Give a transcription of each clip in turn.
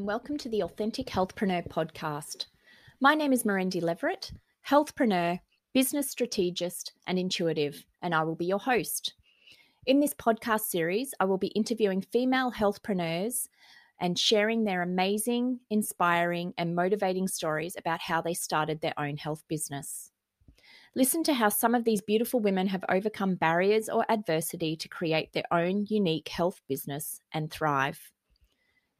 and welcome to the Authentic Healthpreneur podcast. My name is Mirendi Leverett, healthpreneur, business strategist, and intuitive, and I will be your host. In this podcast series, I will be interviewing female healthpreneurs and sharing their amazing, inspiring, and motivating stories about how they started their own health business. Listen to how some of these beautiful women have overcome barriers or adversity to create their own unique health business and thrive.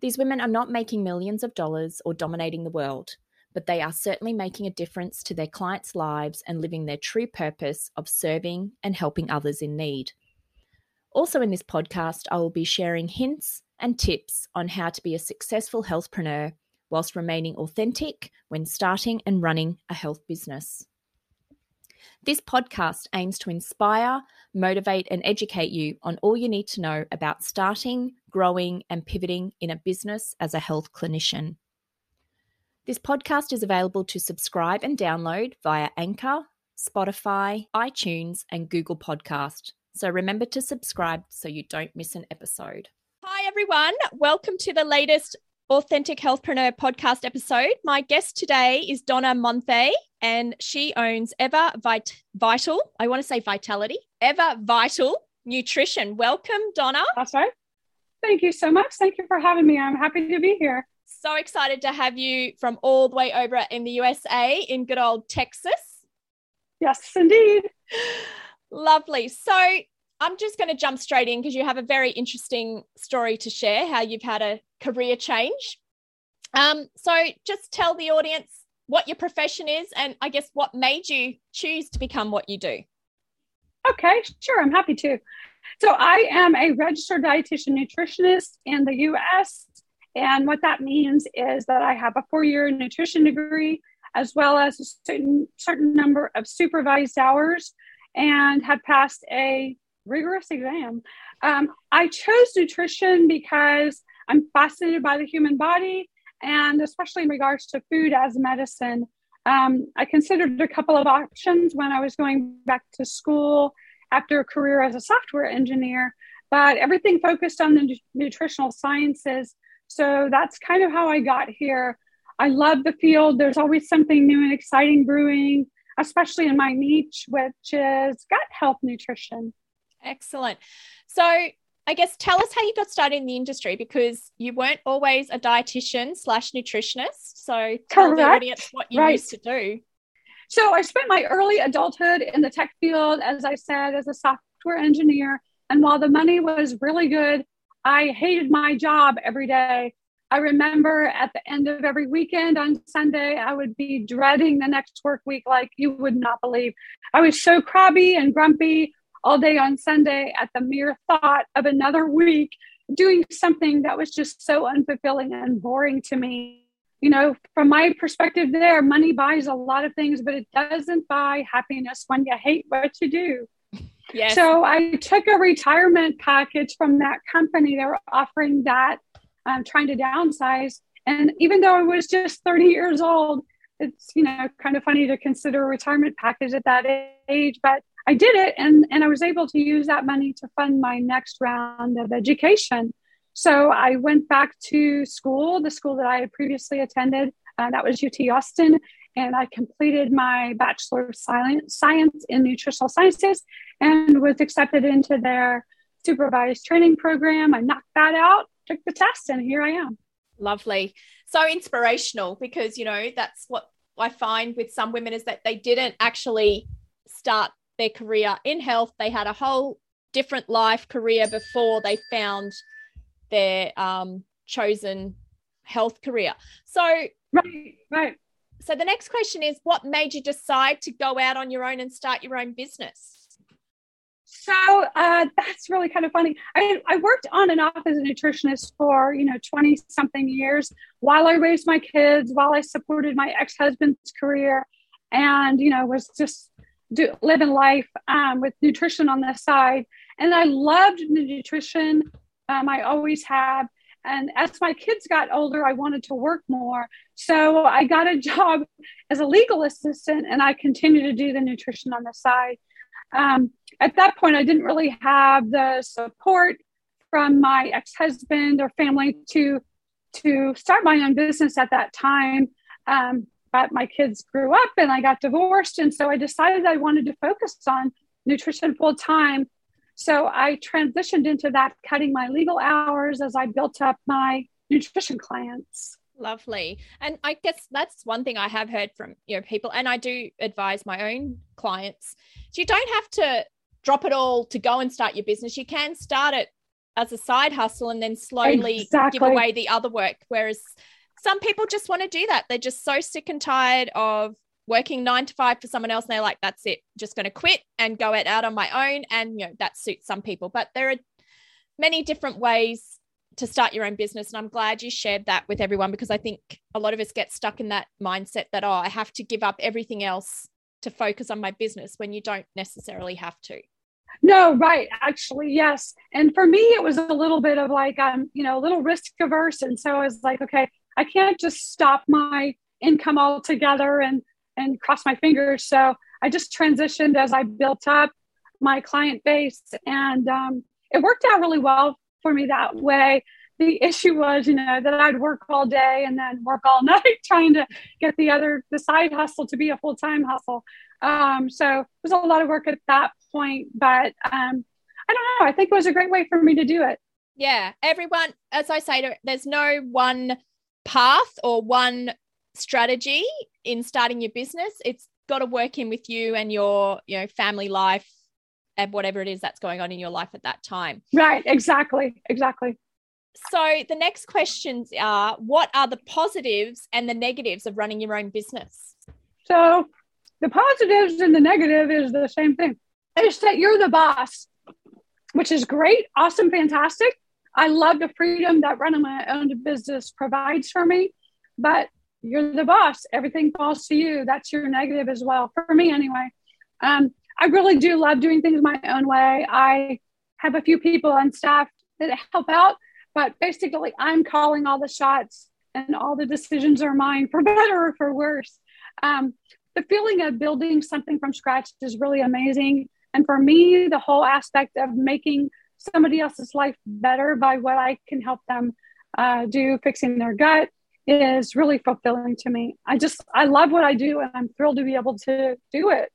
These women are not making millions of dollars or dominating the world, but they are certainly making a difference to their clients' lives and living their true purpose of serving and helping others in need. Also, in this podcast, I will be sharing hints and tips on how to be a successful healthpreneur whilst remaining authentic when starting and running a health business. This podcast aims to inspire, motivate, and educate you on all you need to know about starting, growing, and pivoting in a business as a health clinician. This podcast is available to subscribe and download via Anchor, Spotify, iTunes, and Google Podcast. So remember to subscribe so you don't miss an episode. Hi, everyone. Welcome to the latest Authentic Healthpreneur podcast episode. My guest today is Donna Monthei, and she owns Ever Vit- Vital. I want to say Vitality, Ever Vital Nutrition. Welcome, Donna. That's right. Thank you so much. Thank you for having me. I'm happy to be here. So excited to have you from all the way over in the USA in good old Texas. Yes, indeed. Lovely. So I'm just going to jump straight in because you have a very interesting story to share how you've had a career change. Um, so just tell the audience what your profession is and I guess what made you choose to become what you do. Okay, sure. I'm happy to. So I am a registered dietitian nutritionist in the US. And what that means is that I have a four year nutrition degree as well as a certain, certain number of supervised hours and have passed a rigorous exam. Um, I chose nutrition because I'm fascinated by the human body and especially in regards to food as medicine. Um, I considered a couple of options when I was going back to school after a career as a software engineer, but everything focused on the nutritional sciences. So that's kind of how I got here. I love the field. There's always something new and exciting brewing, especially in my niche, which is gut health nutrition. Excellent. So, I guess tell us how you got started in the industry because you weren't always a dietitian slash nutritionist. So tell Correct. the audience what you right. used to do. So I spent my early adulthood in the tech field, as I said, as a software engineer. And while the money was really good, I hated my job every day. I remember at the end of every weekend on Sunday, I would be dreading the next work week like you would not believe. I was so crabby and grumpy all day on Sunday at the mere thought of another week doing something that was just so unfulfilling and boring to me. You know, from my perspective, there, money buys a lot of things, but it doesn't buy happiness when you hate what you do. Yes. So I took a retirement package from that company. They were offering that, um, trying to downsize. And even though I was just 30 years old, it's, you know, kind of funny to consider a retirement package at that age, but I did it and, and I was able to use that money to fund my next round of education. So I went back to school, the school that I had previously attended. Uh, that was UT Austin. And I completed my Bachelor of Science, Science in Nutritional Sciences and was accepted into their supervised training program. I knocked that out, took the test, and here I am. Lovely. So inspirational because, you know, that's what I find with some women is that they didn't actually start their career in health. They had a whole different life career before they found their um, chosen health career. So, right, right. So the next question is, what made you decide to go out on your own and start your own business? So uh, that's really kind of funny. I, I worked on and off as a nutritionist for you know twenty something years while I raised my kids, while I supported my ex husband's career, and you know was just do, living life um, with nutrition on the side. And I loved the nutrition. Um, I always have. And as my kids got older, I wanted to work more. So I got a job as a legal assistant and I continued to do the nutrition on the side. Um, at that point, I didn't really have the support from my ex husband or family to to start my own business at that time. Um, but my kids grew up and I got divorced. And so I decided I wanted to focus on nutrition full time. So I transitioned into that, cutting my legal hours as I built up my nutrition clients. Lovely. And I guess that's one thing I have heard from you know people and I do advise my own clients. So you don't have to drop it all to go and start your business. You can start it as a side hustle and then slowly exactly. give away the other work whereas some people just want to do that. They're just so sick and tired of working 9 to 5 for someone else and they're like that's it. Just going to quit and go it out on my own and you know that suits some people. But there are many different ways to start your own business. And I'm glad you shared that with everyone because I think a lot of us get stuck in that mindset that, oh, I have to give up everything else to focus on my business when you don't necessarily have to. No, right. Actually, yes. And for me, it was a little bit of like, I'm, you know, a little risk averse. And so I was like, okay, I can't just stop my income altogether and, and cross my fingers. So I just transitioned as I built up my client base and um, it worked out really well for me that way. The issue was, you know, that I'd work all day and then work all night trying to get the other, the side hustle to be a full time hustle. Um, so it was a lot of work at that point, but um, I don't know. I think it was a great way for me to do it. Yeah. Everyone, as I say, there's no one path or one strategy in starting your business. It's got to work in with you and your, you know, family life, and whatever it is that's going on in your life at that time. Right, exactly, exactly. So the next questions are what are the positives and the negatives of running your own business? So the positives and the negative is the same thing. It's that you're the boss, which is great, awesome, fantastic. I love the freedom that running my own business provides for me, but you're the boss. Everything falls to you. That's your negative as well, for me anyway. Um, I really do love doing things my own way. I have a few people on staff that help out, but basically, I'm calling all the shots and all the decisions are mine for better or for worse. Um, the feeling of building something from scratch is really amazing. And for me, the whole aspect of making somebody else's life better by what I can help them uh, do, fixing their gut, is really fulfilling to me. I just, I love what I do and I'm thrilled to be able to do it.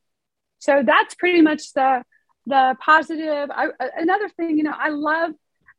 So that's pretty much the the positive. I, another thing you know i love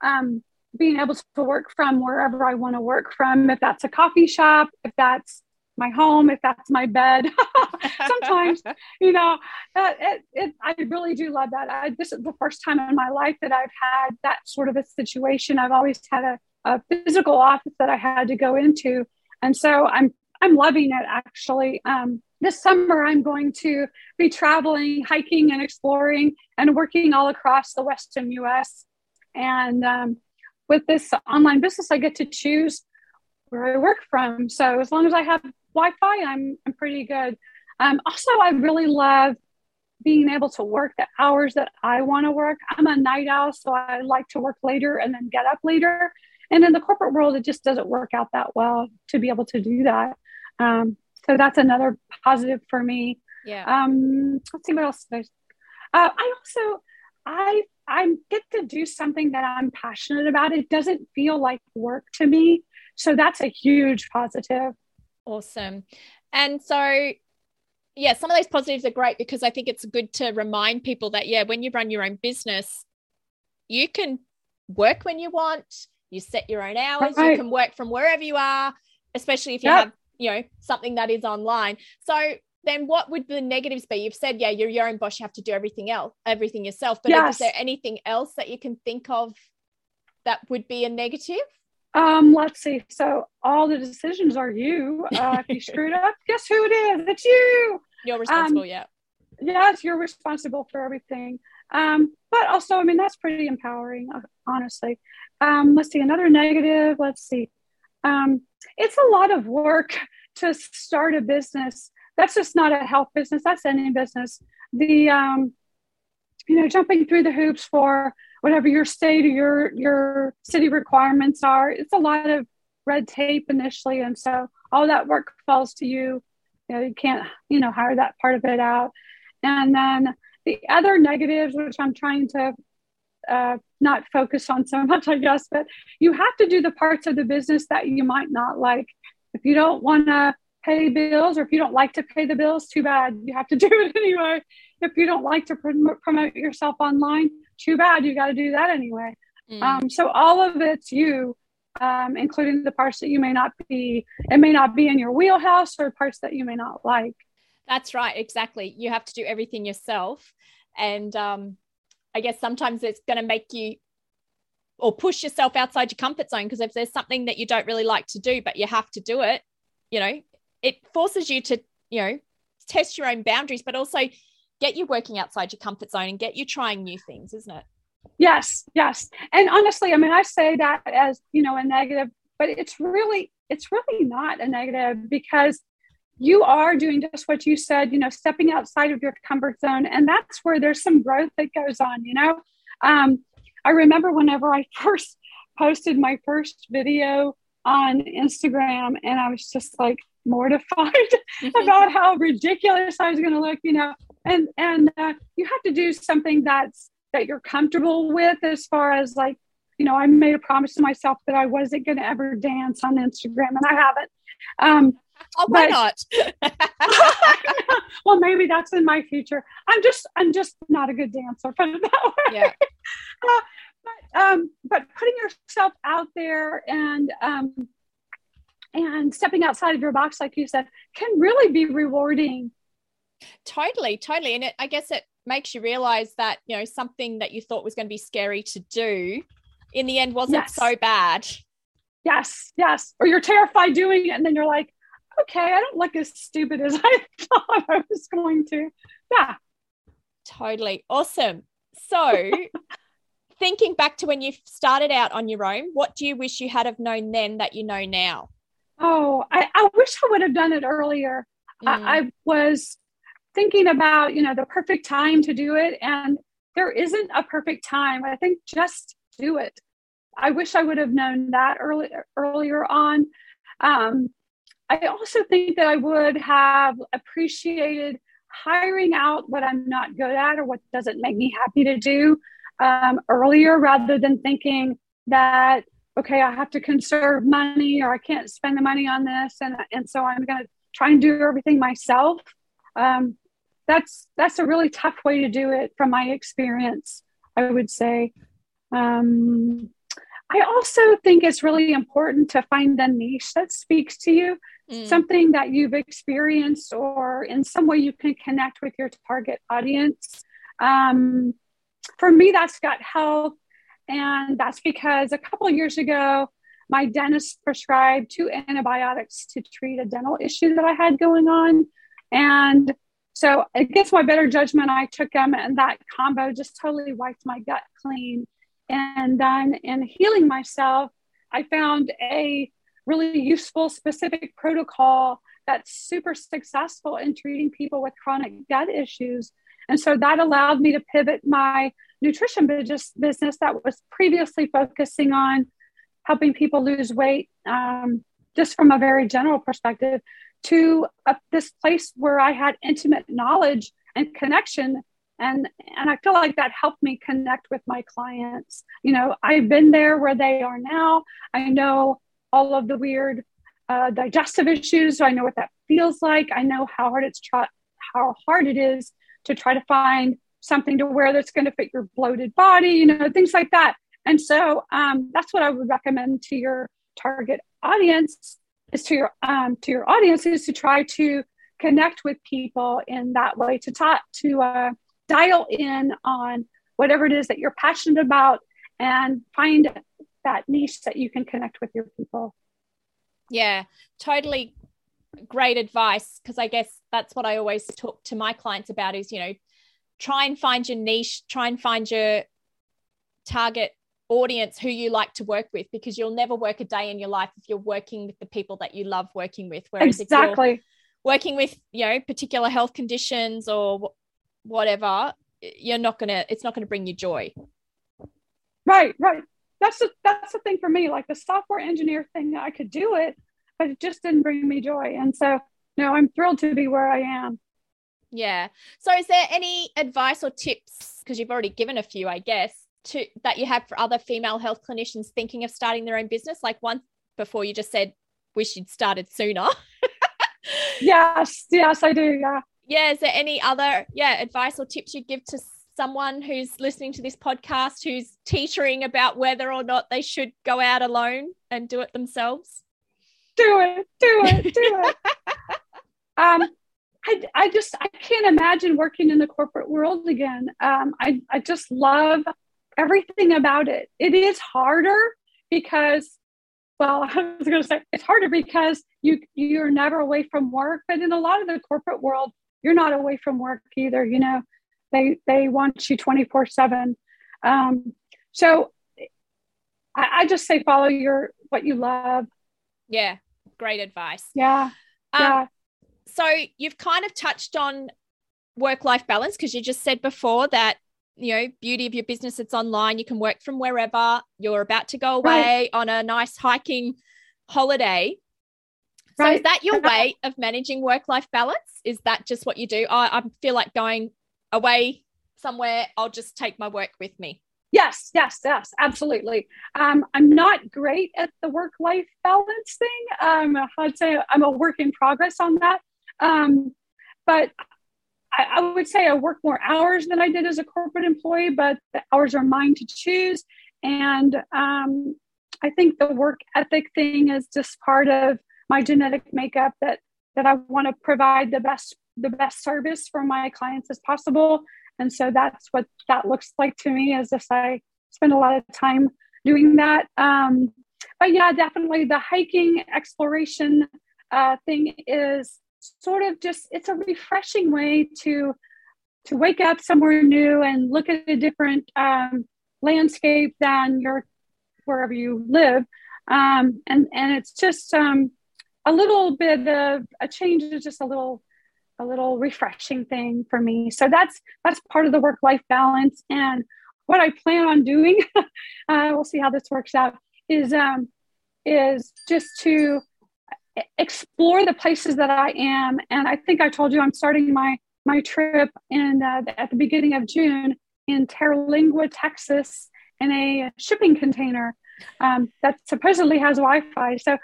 um, being able to work from wherever i want to work from. If that's a coffee shop if that's my home if that's my bed. Sometimes you know it, it, i really do love that. I, this is the first time in my life that i've had that sort of a situation. I've always had a, a physical office that i had to go into and so i'm i'm loving it actually um, this summer I'm going to be traveling, hiking, and exploring and working all across the Western US. And um, with this online business, I get to choose where I work from. So as long as I have Wi Fi, I'm, I'm pretty good. Um, also, I really love being able to work the hours that I want to work. I'm a night owl, so I like to work later and then get up later. And in the corporate world, it just doesn't work out that well to be able to do that. Um, so that's another positive for me. Yeah. Um, let's see what else there's. Uh, I also I I get to do something that I'm passionate about. It doesn't feel like work to me. So that's a huge positive. Awesome. And so yeah, some of those positives are great because I think it's good to remind people that yeah, when you run your own business, you can work when you want, you set your own hours, right. you can work from wherever you are, especially if you yep. have you know something that is online so then what would the negatives be you've said yeah you're your own boss you have to do everything else everything yourself but yes. is there anything else that you can think of that would be a negative um, let's see. So all the decisions are you. Uh, if you screwed up, guess who it is? It's you. You're responsible. Um, yeah. Yes, you're responsible for everything. Um, but also, I mean, that's pretty empowering, uh, honestly. Um, let's see. Another negative. Let's see. Um, it's a lot of work to start a business. That's just not a health business. That's any business. The um, you know, jumping through the hoops for whatever your state or your your city requirements are. It's a lot of red tape initially, and so all that work falls to you. You know, you can't you know hire that part of it out. And then the other negatives, which I'm trying to uh, not focus on so much, I guess, but you have to do the parts of the business that you might not like. If you don't want to pay bills or if you don't like to pay the bills, too bad. You have to do it anyway. If you don't like to promote yourself online, too bad. You got to do that anyway. Mm. Um, so all of it's you, um, including the parts that you may not be, it may not be in your wheelhouse or parts that you may not like. That's right. Exactly. You have to do everything yourself. And um, I guess sometimes it's going to make you or push yourself outside your comfort zone because if there's something that you don't really like to do, but you have to do it, you know, it forces you to, you know, test your own boundaries, but also get you working outside your comfort zone and get you trying new things, isn't it? Yes, yes. And honestly, I mean, I say that as, you know, a negative, but it's really, it's really not a negative because you are doing just what you said, you know, stepping outside of your comfort zone. And that's where there's some growth that goes on, you know. Um, I remember whenever I first posted my first video on Instagram, and I was just like mortified about how ridiculous I was going to look, you know. And and uh, you have to do something that's that you're comfortable with, as far as like, you know, I made a promise to myself that I wasn't going to ever dance on Instagram, and I haven't. Um, Oh, why but, not? well, maybe that's in my future. I'm just, I'm just not a good dancer. Put it that way. Yeah. Uh, but, um, but putting yourself out there and um, and stepping outside of your box, like you said, can really be rewarding. Totally, totally, and it, I guess it makes you realize that you know something that you thought was going to be scary to do, in the end, wasn't yes. so bad. Yes, yes. Or you're terrified doing it, and then you're like, okay, I don't look as stupid as I thought I was going to. Yeah. Totally. Awesome. So, thinking back to when you started out on your own, what do you wish you had have known then that you know now? Oh, I, I wish I would have done it earlier. Mm. I, I was thinking about, you know, the perfect time to do it. And there isn't a perfect time. I think just do it. I wish I would have known that early, earlier on. Um, I also think that I would have appreciated hiring out what I'm not good at or what doesn't make me happy to do um, earlier rather than thinking that, okay, I have to conserve money or I can't spend the money on this. And, and so I'm going to try and do everything myself. Um, that's, that's a really tough way to do it from my experience, I would say. Um, I also think it's really important to find a niche that speaks to you mm. something that you've experienced or in some way you can connect with your target audience. Um, for me, that's gut health. And that's because a couple years ago, my dentist prescribed two antibiotics to treat a dental issue that I had going on. And so, against my better judgment, I took them, and that combo just totally wiped my gut clean. And then, in healing myself, I found a really useful, specific protocol that's super successful in treating people with chronic gut issues. And so that allowed me to pivot my nutrition business, that was previously focusing on helping people lose weight, um, just from a very general perspective, to this place where I had intimate knowledge and connection. And, and I feel like that helped me connect with my clients. You know, I've been there where they are now. I know all of the weird uh, digestive issues. So I know what that feels like. I know how hard it's how hard it is to try to find something to wear that's going to fit your bloated body, you know, things like that. And so um, that's what I would recommend to your target audience is to your um, to your audience is to try to connect with people in that way to talk to uh, dial in on whatever it is that you're passionate about and find that niche that you can connect with your people. Yeah, totally great advice because I guess that's what I always talk to my clients about is, you know, try and find your niche, try and find your target audience who you like to work with because you'll never work a day in your life if you're working with the people that you love working with whereas exactly. if you're working with you know particular health conditions or whatever you're not going to it's not going to bring you joy right right that's the that's the thing for me. Like the software engineer thing, I could do it, but it just didn't bring me joy. And so, no, I'm thrilled to be where I am. Yeah. So, is there any advice or tips? Because you've already given a few, I guess, to that you have for other female health clinicians thinking of starting their own business? Like one before you just said wish you'd started sooner. yes, yes, I do. Yeah. Yeah. Is there any other yeah advice or tips you'd give to someone who's listening to this podcast who's teetering about whether or not they should go out alone and do it themselves? Do it, do it, do it. um, I, I just I can't imagine working in the corporate world again. Um, I I just love everything about it. It is harder because, well, I was going to say it's harder because you you're never away from work. But in a lot of the corporate world, you're not away from work either. You know, they they want you 24 um, seven. So I, I just say follow your what you love. Yeah, great advice. Yeah. Um, yeah. So you've kind of touched on work life balance because you just said before that you know beauty of your business it's online you can work from wherever you're about to go away right. on a nice hiking holiday so right. is that your way of managing work life balance is that just what you do I, I feel like going away somewhere i'll just take my work with me. Yes yes yes absolutely. Um, i'm not great at the work life balance thing. Um, i'd say i'm a work in progress on that. Um, but I, I, would say I work more hours than I did as a corporate employee, but the hours are mine to choose. And um, I think the work ethic thing is just part of my genetic makeup that that I want to provide the best the best service for my clients as possible. And so that's what that looks like to me as if I spend a lot of time doing that. Um, but yeah, definitely the hiking exploration uh, thing is sort of just it's a refreshing way to to wake up somewhere new and look at a different um, landscape than your wherever you live um, and and it's just um, a little bit of a change is just a little a little refreshing thing for me so that's that's part of the work life balance and what i plan on doing uh, we'll see how this works out is um, is just to explore the places that I am. And I think I told you I'm starting my my trip in uh, at the beginning of June in Terlingua, Texas, in a shipping container um, that supposedly has Wi-Fi. So,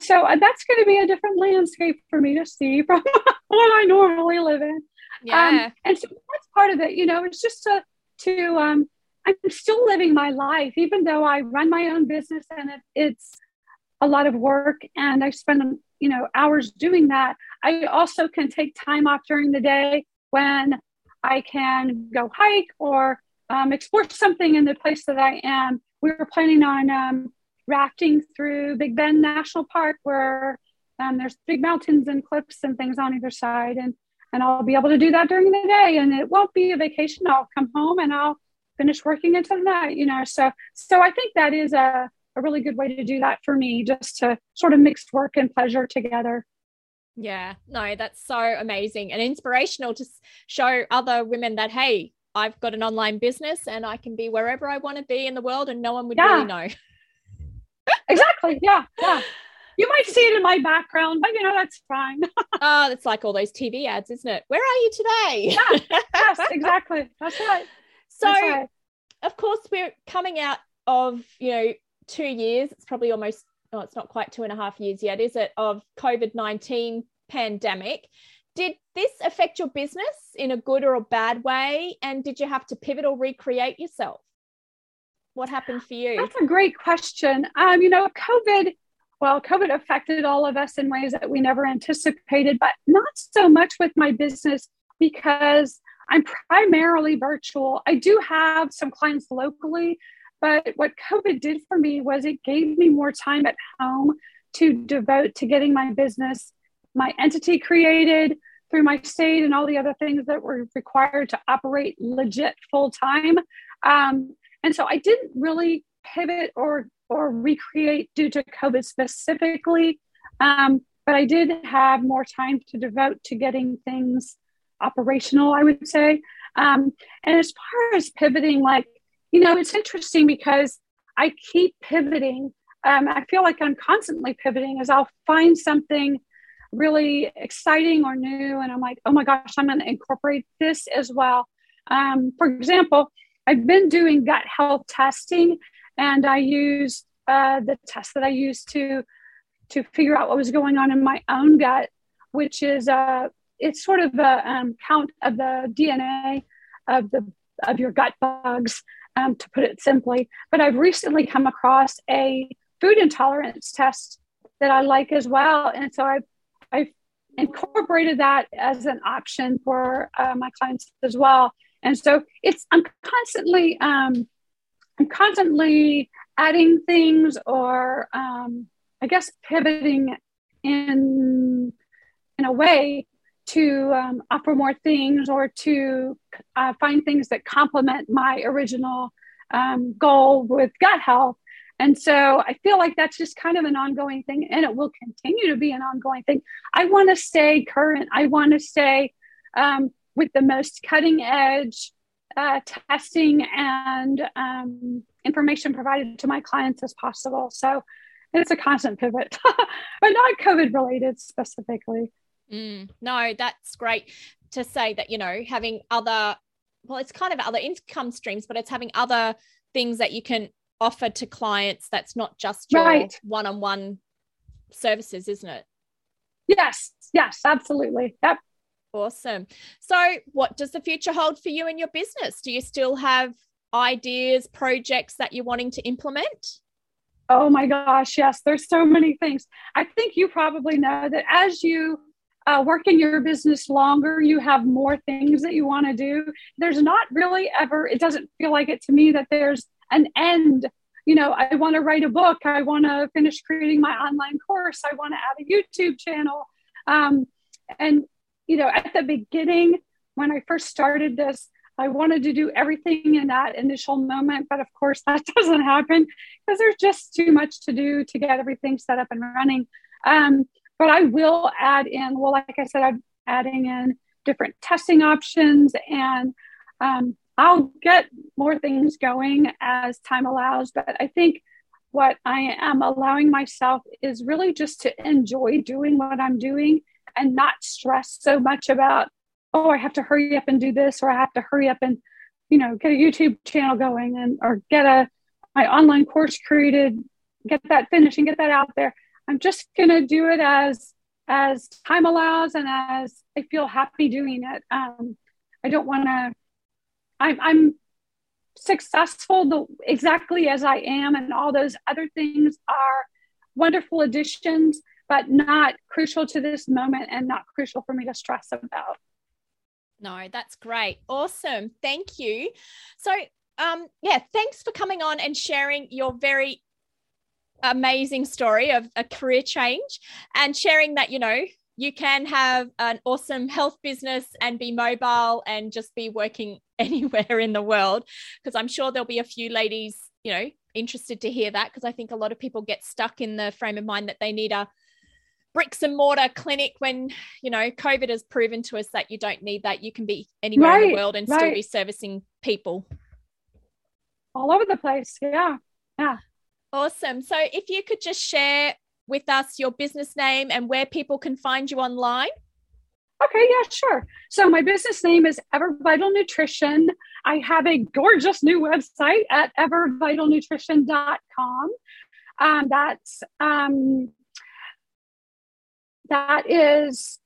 so uh, that's going to be a different landscape for me to see from what I normally live in. Yeah, um, and so that's part of it. You know, it's just to to um, I'm still living my life, even though I run my own business and it, it's a lot of work and I spend, you know, hours doing that. I also can take time off during the day when I can go hike or um, explore something in the place that I am. We were planning on um, rafting through Big Bend National Park where um, there's big mountains and cliffs and things on either side. And, and I'll be able to do that during the day and it won't be a vacation. I'll come home and I'll finish working until the night, you know? So, so I think that is a, a really good way to do that for me, just to sort of mix work and pleasure together. Yeah, no, that's so amazing and inspirational to show other women that, hey, I've got an online business and I can be wherever I want to be in the world and no one would yeah. really know. Exactly. Yeah. Yeah. You might see it in my background, but you know, that's fine. Ah, oh, it's like all those TV ads, isn't it? Where are you today? yeah, yes, exactly. That's right. So, that's right. of course, we're coming out of, you know, two years, it's probably almost, oh, it's not quite two and a half years yet, is it, of COVID 19 pandemic. Did this affect your business in a good or a bad way? And did you have to pivot or recreate yourself? What happened for you? That's a great question. Um, you know, COVID, well, COVID affected all of us in ways that we never anticipated, but not so much with my business because I'm primarily virtual. I do have some clients locally, but what COVID did for me was it gave me more time at home to devote to getting my business, my entity created through my state and all the other things that were required to operate legit full time. Um, and so I didn't really pivot or or recreate due to COVID specifically. Um, but I did have more time to devote to getting things operational, I would say. Um, and as far as pivoting, like you know, it's interesting because I keep pivoting. Um, I feel like I'm constantly pivoting as I'll find something really exciting or new, and I'm like, oh my gosh, I'm going to incorporate this as well. Um, for example, I've been doing gut health testing, and I used uh, the test that I used to to figure out what was going on in my own gut, which is uh, it's sort of a um, count of the DNA of the of your gut bugs, um, to put it simply. But I've recently come across a food intolerance test that I like as well, and so I've I've incorporated that as an option for uh, my clients as well. And so it's I'm constantly um, I'm constantly adding things or um, I guess pivoting in in a way to um, offer more things or to uh, find things that complement my original um, goal with gut health. And so I feel like that's just kind of an ongoing thing, and it will continue to be an ongoing thing. I want to stay current. I want to stay um, with the most cutting edge uh, testing and um, information provided to my clients as possible. So it's a constant pivot, but not COVID related specifically. Mm, no, that's great to say that, you know, having other, well, it's kind of other income streams, but it's having other things that you can offer to clients that's not just your one on one services, isn't it? Yes, yes, absolutely. Yep. Awesome. So, what does the future hold for you and your business? Do you still have ideas, projects that you're wanting to implement? Oh my gosh, yes, there's so many things. I think you probably know that as you uh, work in your business longer, you have more things that you want to do. There's not really ever, it doesn't feel like it to me that there's an end. You know, I want to write a book, I want to finish creating my online course, I want to add a YouTube channel. Um, and, you know, at the beginning, when I first started this, I wanted to do everything in that initial moment, but of course that doesn't happen because there's just too much to do to get everything set up and running. Um, but I will add in, well, like I said, I'm adding in different testing options and um, I'll get more things going as time allows. But I think what I am allowing myself is really just to enjoy doing what I'm doing and not stress so much about oh, I have to hurry up and do this, or I have to hurry up and, you know, get a YouTube channel going and or get a my online course created, get that finished and get that out there. I'm just gonna do it as as time allows and as I feel happy doing it. Um, I don't want to. I'm I'm successful the, exactly as I am, and all those other things are wonderful additions, but not crucial to this moment and not crucial for me to stress about. No, that's great. Awesome. Thank you. So, um, yeah, thanks for coming on and sharing your very amazing story of a career change and sharing that, you know, you can have an awesome health business and be mobile and just be working anywhere in the world. Because I'm sure there'll be a few ladies, you know, interested to hear that because I think a lot of people get stuck in the frame of mind that they need a bricks and mortar clinic when you know covid has proven to us that you don't need that you can be anywhere right, in the world and right. still be servicing people all over the place yeah yeah awesome so if you could just share with us your business name and where people can find you online Okay, yeah, sure. So my business name is Ever Vital Nutrition. I have a gorgeous new website at evervitalnutrition.com. Um, that's um, that is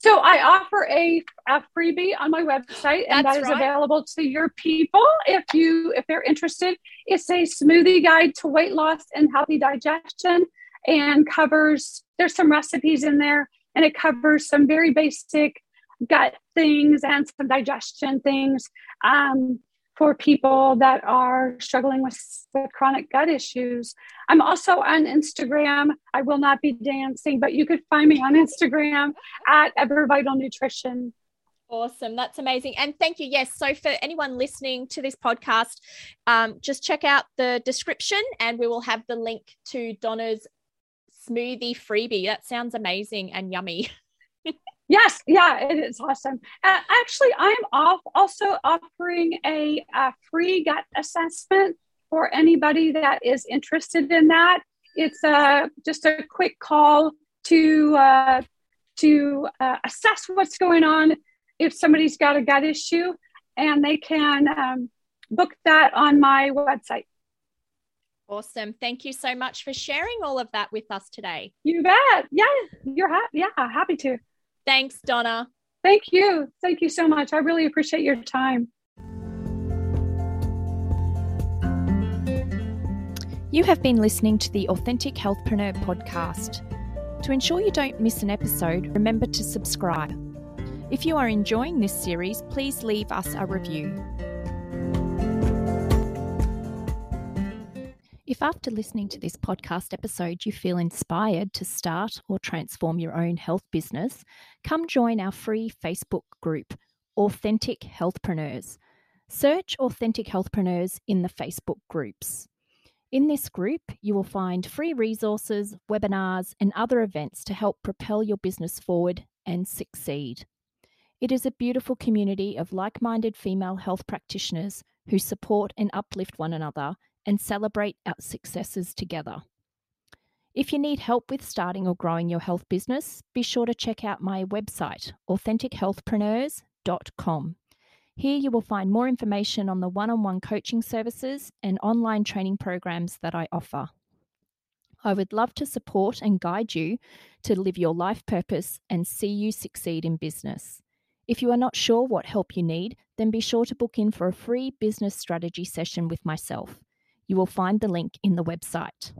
so I offer a, a freebie on my website, and That's that is right. available to your people if you if they're interested. It's a smoothie guide to weight loss and healthy digestion, and covers there's some recipes in there, and it covers some very basic gut things and some digestion things. Um, for people that are struggling with, with chronic gut issues. I'm also on Instagram. I will not be dancing, but you could find me on Instagram at Ever Vital Nutrition. Awesome. That's amazing. And thank you. Yes. So, for anyone listening to this podcast, um, just check out the description and we will have the link to Donna's smoothie freebie. That sounds amazing and yummy. Yes, yeah, it is awesome. Uh, actually, I'm off also offering a, a, free gut assessment for anybody that is interested in that. It's uh, just a quick call to uh, to uh, assess what's going on if somebody's got a gut issue, and they can um, book that on my website. Awesome. Thank you so much for sharing all of that with us today. You bet. Yeah, you're ha- yeah, happy to. Thanks, Donna. Thank you. Thank you so much. I really appreciate your time. You have been listening to the Authentic Healthpreneur podcast. To ensure you don't miss an episode, remember to subscribe. If you are enjoying this series, please leave us a review. If after listening to this podcast episode you feel inspired to start or transform your own health business, come join our free Facebook group, Authentic Healthpreneurs. Search Authentic Healthpreneurs in the Facebook groups. In this group, you will find free resources, webinars, and other events to help propel your business forward and succeed. It is a beautiful community of like minded female health practitioners who support and uplift one another and celebrate our successes together. If you need help with starting or growing your health business, be sure to check out my website, AuthenticHealthpreneurs.com. Here you will find more information on the one on one coaching services and online training programs that I offer. I would love to support and guide you to live your life purpose and see you succeed in business. If you are not sure what help you need, then be sure to book in for a free business strategy session with myself. You will find the link in the website.